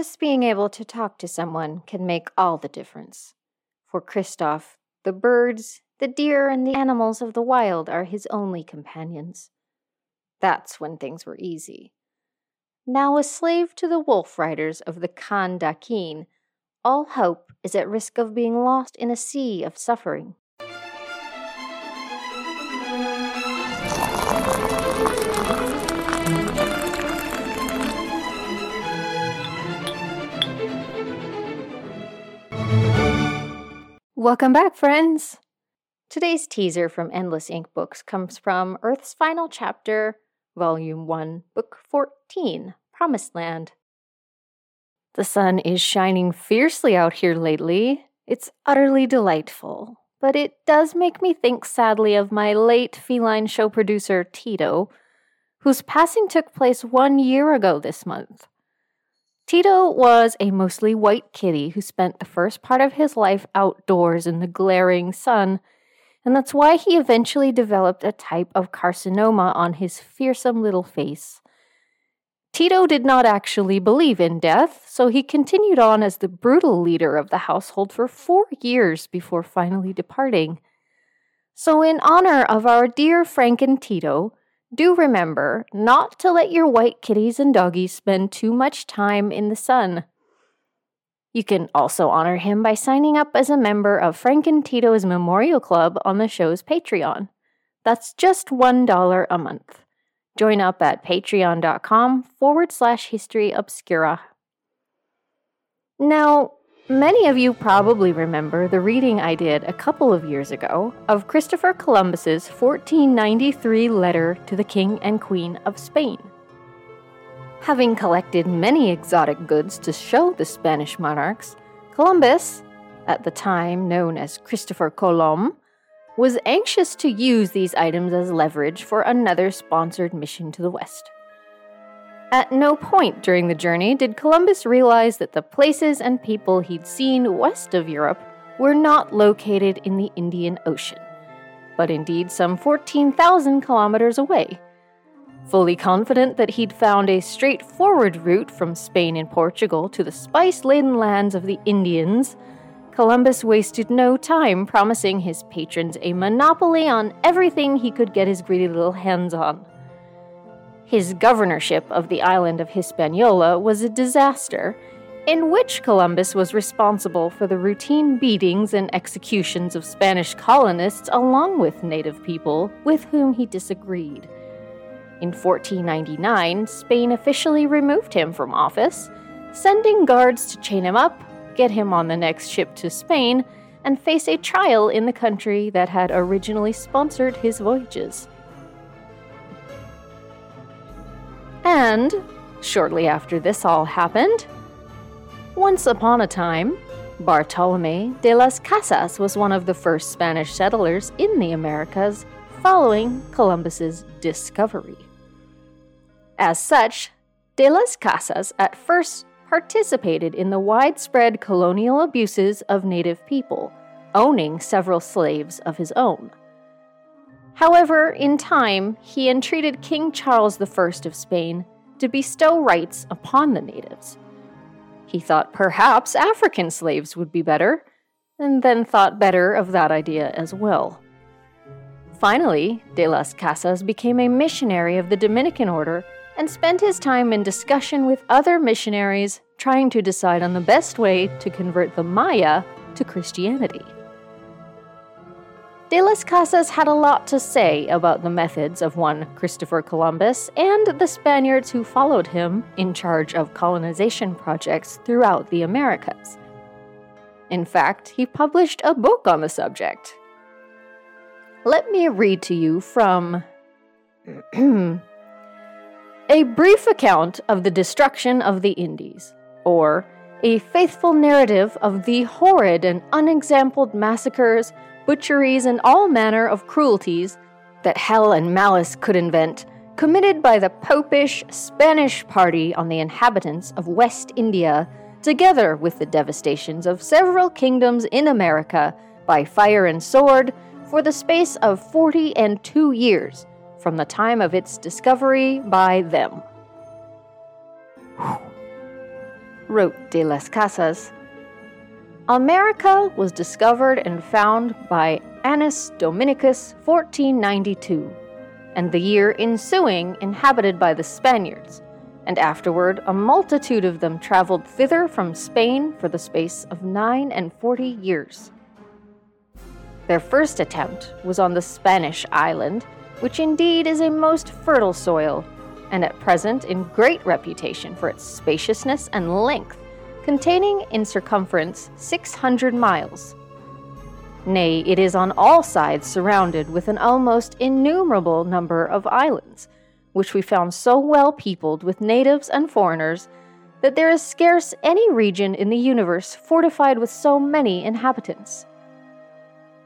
just being able to talk to someone can make all the difference. For Christoph, the birds, the deer, and the animals of the wild are his only companions. That's when things were easy. Now a slave to the wolf riders of the Khan Dakin, all hope is at risk of being lost in a sea of suffering. Welcome back, friends! Today's teaser from Endless Ink Books comes from Earth's Final Chapter, Volume 1, Book 14 Promised Land. The sun is shining fiercely out here lately. It's utterly delightful. But it does make me think sadly of my late feline show producer, Tito, whose passing took place one year ago this month. Tito was a mostly white kitty who spent the first part of his life outdoors in the glaring sun, and that's why he eventually developed a type of carcinoma on his fearsome little face. Tito did not actually believe in death, so he continued on as the brutal leader of the household for four years before finally departing. So, in honor of our dear Frank and Tito, do remember not to let your white kitties and doggies spend too much time in the sun. You can also honor him by signing up as a member of Frank and Tito's Memorial Club on the show's Patreon. That's just $1 a month. Join up at patreon.com forward slash history obscura. Now, many of you probably remember the reading I did a couple of years ago of Christopher Columbus's 1493 letter to the King and Queen of Spain. Having collected many exotic goods to show the Spanish monarchs, Columbus, at the time known as Christopher Colomb, was anxious to use these items as leverage for another sponsored mission to the West. At no point during the journey did Columbus realize that the places and people he'd seen west of Europe were not located in the Indian Ocean, but indeed some 14,000 kilometers away. Fully confident that he'd found a straightforward route from Spain and Portugal to the spice laden lands of the Indians, Columbus wasted no time promising his patrons a monopoly on everything he could get his greedy little hands on. His governorship of the island of Hispaniola was a disaster, in which Columbus was responsible for the routine beatings and executions of Spanish colonists along with native people with whom he disagreed. In 1499, Spain officially removed him from office, sending guards to chain him up get him on the next ship to Spain, and face a trial in the country that had originally sponsored his voyages. And, shortly after this all happened, once upon a time, Bartolome de las Casas was one of the first Spanish settlers in the Americas following Columbus's discovery. As such, de las Casas at first participated in the widespread colonial abuses of native people, owning several slaves of his own. However, in time, he entreated King Charles I of Spain to bestow rights upon the natives. He thought perhaps African slaves would be better, and then thought better of that idea as well. Finally, de las Casas became a missionary of the Dominican order and spent his time in discussion with other missionaries trying to decide on the best way to convert the Maya to Christianity. De las Casas had a lot to say about the methods of one Christopher Columbus and the Spaniards who followed him in charge of colonization projects throughout the Americas. In fact, he published a book on the subject. Let me read to you from A brief account of the destruction of the Indies, or a faithful narrative of the horrid and unexampled massacres, butcheries, and all manner of cruelties that hell and malice could invent, committed by the popish Spanish party on the inhabitants of West India, together with the devastations of several kingdoms in America by fire and sword, for the space of forty and two years from the time of its discovery by them. wrote de las Casas, America was discovered and found by Annus Dominicus 1492, and the year ensuing inhabited by the Spaniards, and afterward a multitude of them travelled thither from Spain for the space of nine and forty years. Their first attempt was on the Spanish island, which indeed is a most fertile soil, and at present in great reputation for its spaciousness and length, containing in circumference 600 miles. Nay, it is on all sides surrounded with an almost innumerable number of islands, which we found so well peopled with natives and foreigners that there is scarce any region in the universe fortified with so many inhabitants.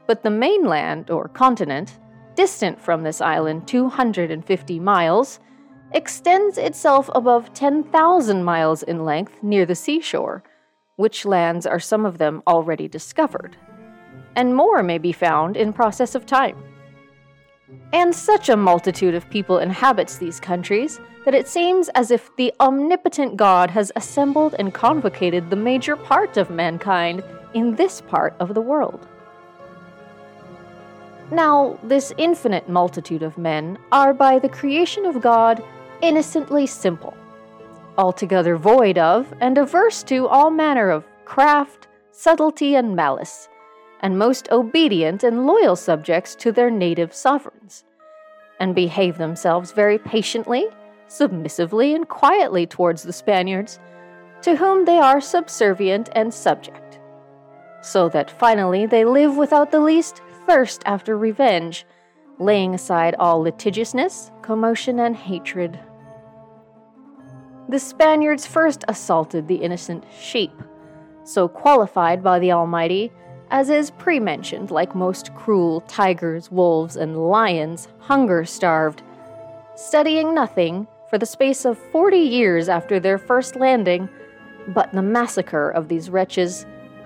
But the mainland, or continent, distant from this island 250 miles, extends itself above 10,000 miles in length near the seashore, which lands are some of them already discovered. And more may be found in process of time. And such a multitude of people inhabits these countries that it seems as if the omnipotent God has assembled and convocated the major part of mankind in this part of the world. Now, this infinite multitude of men are by the creation of God innocently simple, altogether void of and averse to all manner of craft, subtlety, and malice, and most obedient and loyal subjects to their native sovereigns, and behave themselves very patiently, submissively, and quietly towards the Spaniards, to whom they are subservient and subject, so that finally they live without the least thirst after revenge, laying aside all litigiousness, commotion, and hatred. The Spaniards first assaulted the innocent sheep, so qualified by the Almighty as is pre mentioned, like most cruel tigers, wolves, and lions, hunger starved, studying nothing for the space of forty years after their first landing, but the massacre of these wretches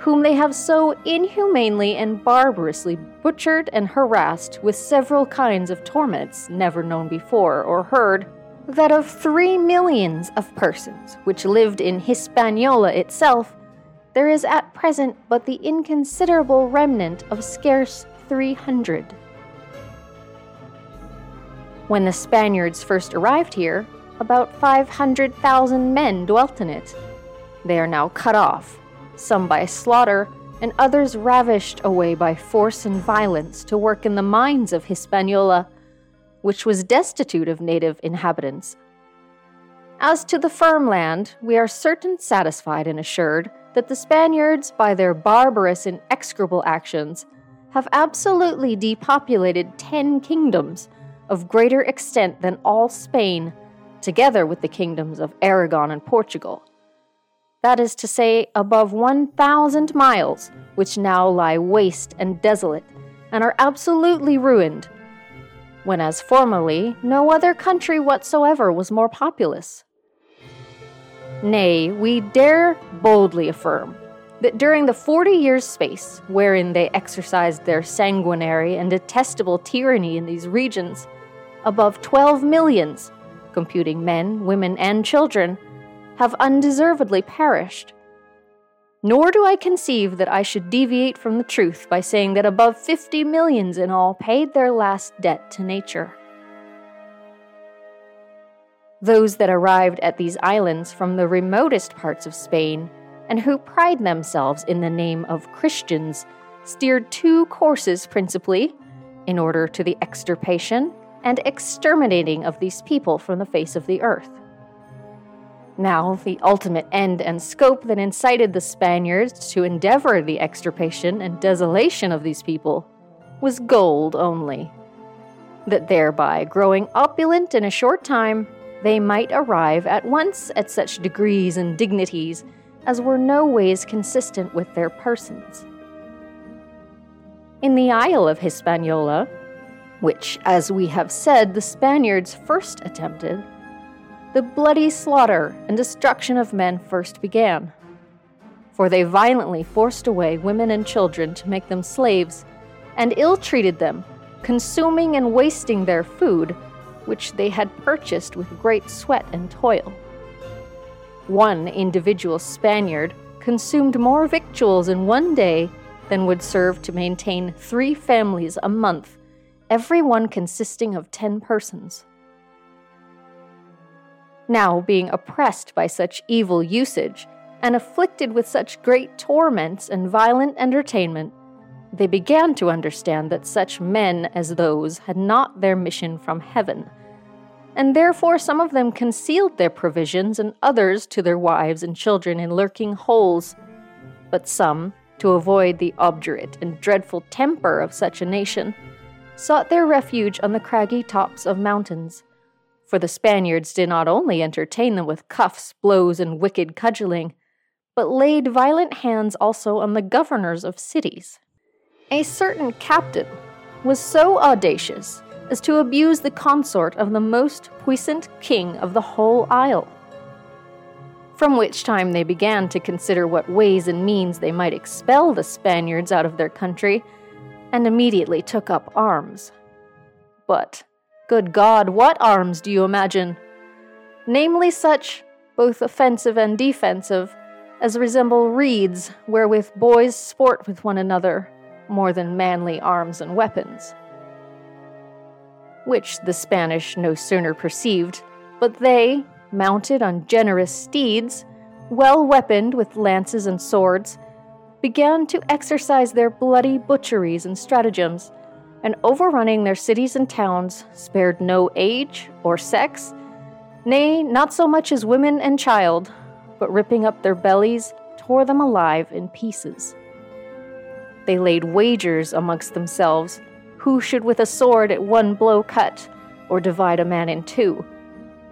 whom they have so inhumanely and barbarously butchered and harassed with several kinds of torments never known before or heard, that of three millions of persons which lived in Hispaniola itself, there is at present but the inconsiderable remnant of scarce three hundred. When the Spaniards first arrived here, about 500,000 men dwelt in it. They are now cut off, some by slaughter, and others ravished away by force and violence to work in the mines of Hispaniola, which was destitute of native inhabitants. As to the firm land, we are certain satisfied and assured that the Spaniards, by their barbarous and execrable actions, have absolutely depopulated ten kingdoms of greater extent than all Spain, together with the kingdoms of Aragon and Portugal that is to say, above 1,000 miles, which now lie waste and desolate, and are absolutely ruined, when as formerly no other country whatsoever was more populous. Nay, we dare boldly affirm that during the forty years' space wherein they exercised their sanguinary and detestable tyranny in these regions, above twelve millions, computing men, women, and children, have undeservedly perished. Nor do I conceive that I should deviate from the truth by saying that above 50 millions in all paid their last debt to nature. Those that arrived at these islands from the remotest parts of Spain, and who pride themselves in the name of Christians, steered two courses principally in order to the extirpation and exterminating of these people from the face of the earth. Now, the ultimate end and scope that incited the Spaniards to endeavor the extirpation and desolation of these people was gold only. That thereby, growing opulent in a short time, they might arrive at once at such degrees and dignities as were no ways consistent with their persons. In the Isle of Hispaniola, which, as we have said, the Spaniards first attempted, the bloody slaughter and destruction of men first began. For they violently forced away women and children to make them slaves, and ill treated them, consuming and wasting their food, which they had purchased with great sweat and toil. One individual Spaniard consumed more victuals in one day than would serve to maintain three families a month, every one consisting of ten persons. Now, being oppressed by such evil usage, and afflicted with such great torments and violent entertainment, they began to understand that such men as those had not their mission from heaven, and therefore some of them concealed their provisions and others to their wives and children in lurking holes. But some, to avoid the obdurate and dreadful temper of such a nation, sought their refuge on the craggy tops of mountains. For the Spaniards did not only entertain them with cuffs, blows, and wicked cudgeling, but laid violent hands also on the governors of cities. A certain captain was so audacious as to abuse the consort of the most puissant king of the whole isle. From which time they began to consider what ways and means they might expel the Spaniards out of their country, and immediately took up arms. But, good God, what arms do you imagine? Namely, such, both offensive and defensive, as resemble reeds wherewith boys sport with one another, more than manly arms and weapons. Which the Spanish no sooner perceived, but they, mounted on generous steeds, well weaponed with lances and swords, began to exercise their bloody butcheries and stratagems, and overrunning their cities and towns, spared no age or sex, nay, not so much as women and child, but ripping up their bellies, tore them alive in pieces. They laid wagers amongst themselves who should with a sword at one blow cut, or divide a man in two,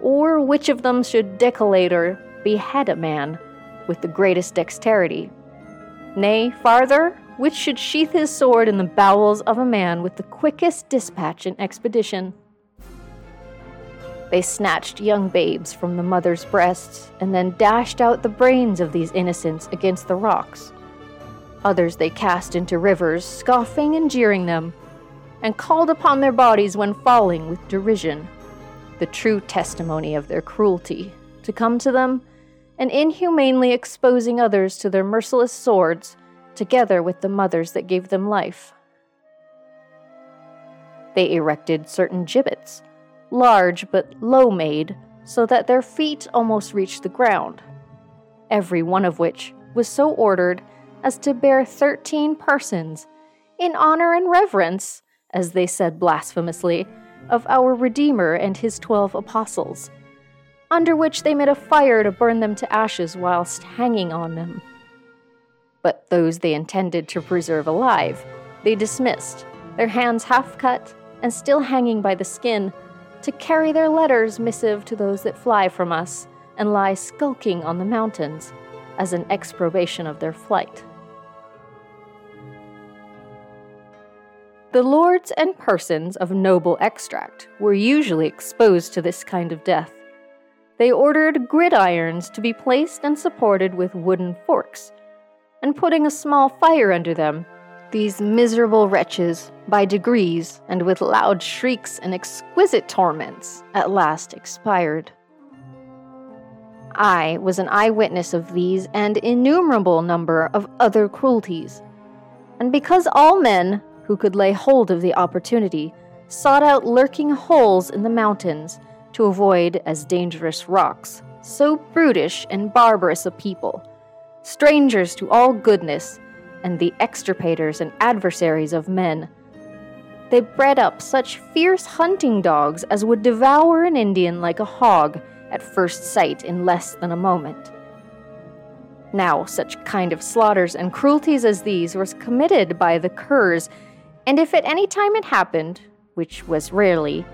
or which of them should decollate or behead a man with the greatest dexterity. Nay, farther, which should sheath his sword in the bowels of a man with the quickest dispatch and expedition. They snatched young babes from the mother's breasts and then dashed out the brains of these innocents against the rocks. Others they cast into rivers, scoffing and jeering them, and called upon their bodies when falling with derision, the true testimony of their cruelty, to come to them, and inhumanely exposing others to their merciless swords, together with the mothers that gave them life. They erected certain gibbets large but low made, so that their feet almost reached the ground, every one of which was so ordered as to bear thirteen persons, in honor and reverence, as they said blasphemously, of our Redeemer and his twelve apostles, under which they made a fire to burn them to ashes whilst hanging on them. But those they intended to preserve alive, they dismissed, their hands half cut and still hanging by the skin to carry their letters missive to those that fly from us and lie skulking on the mountains as an exprobation of their flight. The lords and persons of noble extract were usually exposed to this kind of death. They ordered gridirons to be placed and supported with wooden forks, and putting a small fire under them, these miserable wretches, by degrees, and with loud shrieks and exquisite torments, at last expired. I was an eyewitness of these and innumerable number of other cruelties. And because all men who could lay hold of the opportunity sought out lurking holes in the mountains to avoid as dangerous rocks, so brutish and barbarous a people, strangers to all goodness, and the extirpators and adversaries of men. They bred up such fierce hunting dogs as would devour an Indian like a hog at first sight in less than a moment. Now, such kind of slaughters and cruelties as these was committed by the curs, and if at any time it happened, which was rarely,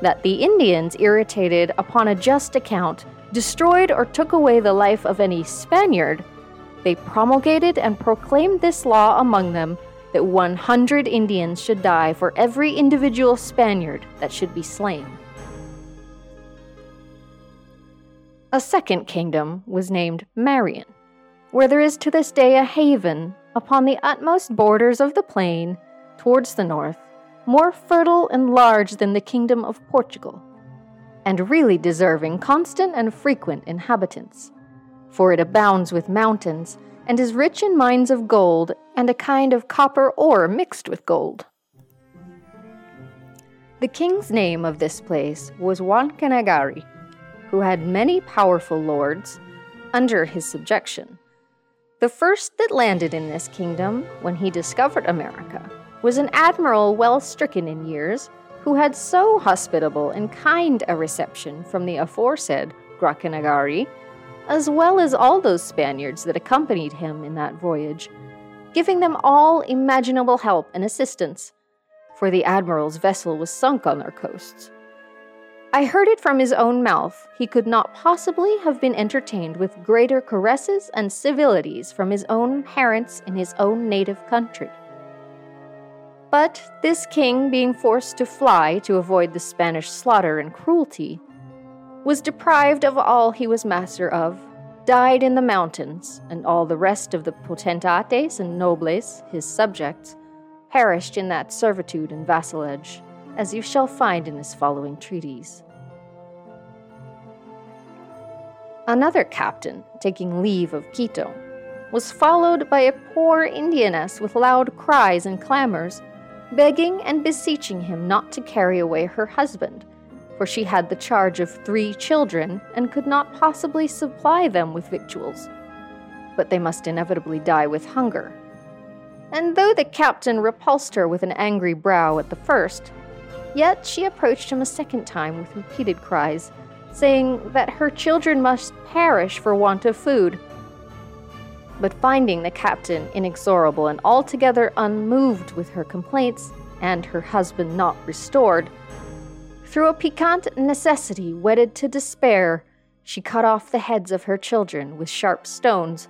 that the Indians, irritated upon a just account, destroyed or took away the life of any Spaniard, they promulgated and proclaimed this law among them that 100 Indians should die for every individual Spaniard that should be slain. A second kingdom was named Marien, where there is to this day a haven upon the utmost borders of the plain towards the north, more fertile and large than the kingdom of Portugal, and really deserving constant and frequent inhabitants for it abounds with mountains and is rich in mines of gold and a kind of copper ore mixed with gold. The king's name of this place was Guacanagari, who had many powerful lords under his subjection. The first that landed in this kingdom when he discovered America was an admiral well stricken in years who had so hospitable and kind a reception from the aforesaid Guacanagari, as well as all those Spaniards that accompanied him in that voyage, giving them all imaginable help and assistance, for the admiral's vessel was sunk on their coasts. I heard it from his own mouth he could not possibly have been entertained with greater caresses and civilities from his own parents in his own native country. But this king, being forced to fly to avoid the Spanish slaughter and cruelty, was deprived of all he was master of, died in the mountains, and all the rest of the potentates and nobles, his subjects, perished in that servitude and vassalage, as you shall find in this following treatise. Another captain, taking leave of Quito, was followed by a poor Indianess with loud cries and clamors begging and beseeching him not to carry away her husband, for she had the charge of three children and could not possibly supply them with victuals. But they must inevitably die with hunger. And though the captain repulsed her with an angry brow at the first, yet she approached him a second time with repeated cries, saying that her children must perish for want of food but finding the captain inexorable and altogether unmoved with her complaints, and her husband not restored, through a piquant necessity wedded to despair, she cut off the heads of her children with sharp stones,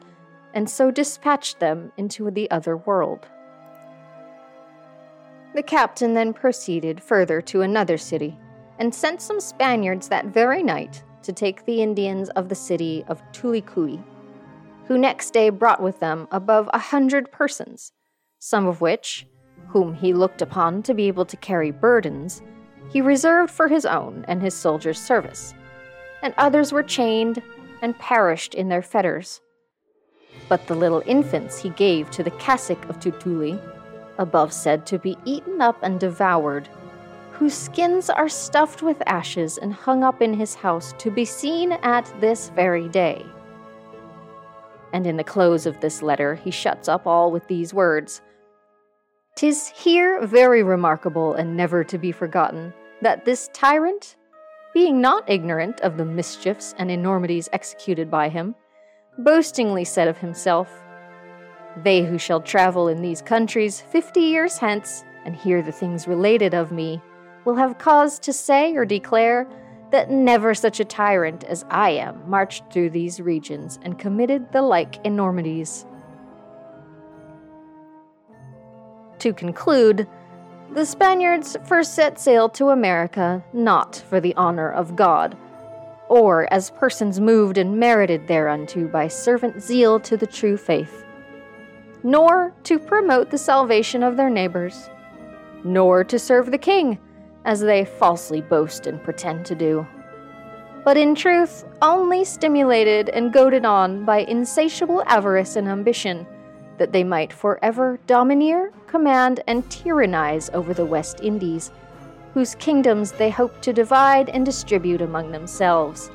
and so dispatched them into the other world. The captain then proceeded further to another city, and sent some Spaniards that very night to take the Indians of the city of Tulicui who next day brought with them above a hundred persons, some of which, whom he looked upon to be able to carry burdens, he reserved for his own and his soldiers' service, and others were chained and perished in their fetters. But the little infants he gave to the cacique of Tutuli, above said to be eaten up and devoured, whose skins are stuffed with ashes and hung up in his house to be seen at this very day. And in the close of this letter, he shuts up all with these words Tis here very remarkable and never to be forgotten that this tyrant, being not ignorant of the mischiefs and enormities executed by him, boastingly said of himself, They who shall travel in these countries fifty years hence, and hear the things related of me, will have cause to say or declare that never such a tyrant as I am marched through these regions and committed the like enormities. To conclude, the Spaniards first set sail to America not for the honor of God, or as persons moved and merited thereunto by servant zeal to the true faith, nor to promote the salvation of their neighbors, nor to serve the king as they falsely boast and pretend to do. But in truth, only stimulated and goaded on by insatiable avarice and ambition, that they might forever domineer, command, and tyrannize over the West Indies, whose kingdoms they hoped to divide and distribute among themselves.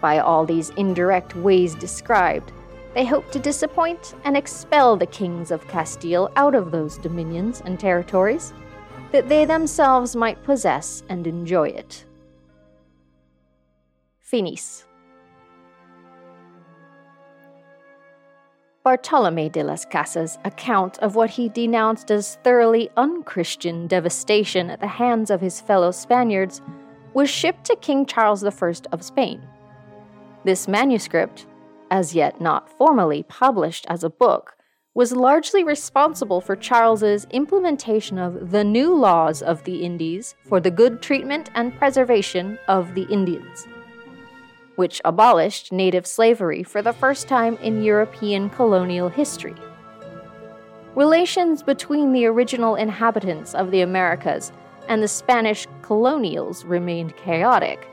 By all these indirect ways described, they hoped to disappoint and expel the kings of Castile out of those dominions and territories that they themselves might possess and enjoy it. Finis. Bartolome de las Casas' account of what he denounced as thoroughly unchristian devastation at the hands of his fellow Spaniards was shipped to King Charles I of Spain. This manuscript, as yet not formally published as a book, was largely responsible for Charles's implementation of the new laws of the Indies for the good treatment and preservation of the Indians, which abolished native slavery for the first time in European colonial history. Relations between the original inhabitants of the Americas and the Spanish colonials remained chaotic,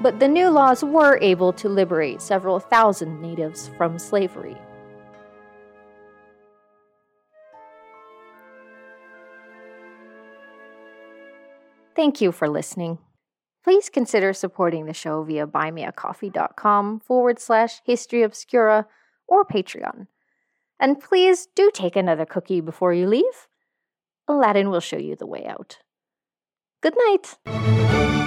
but the new laws were able to liberate several thousand natives from slavery. Thank you for listening. Please consider supporting the show via buymeacoffee.com forward slash history obscura or Patreon. And please do take another cookie before you leave. Aladdin will show you the way out. Good night.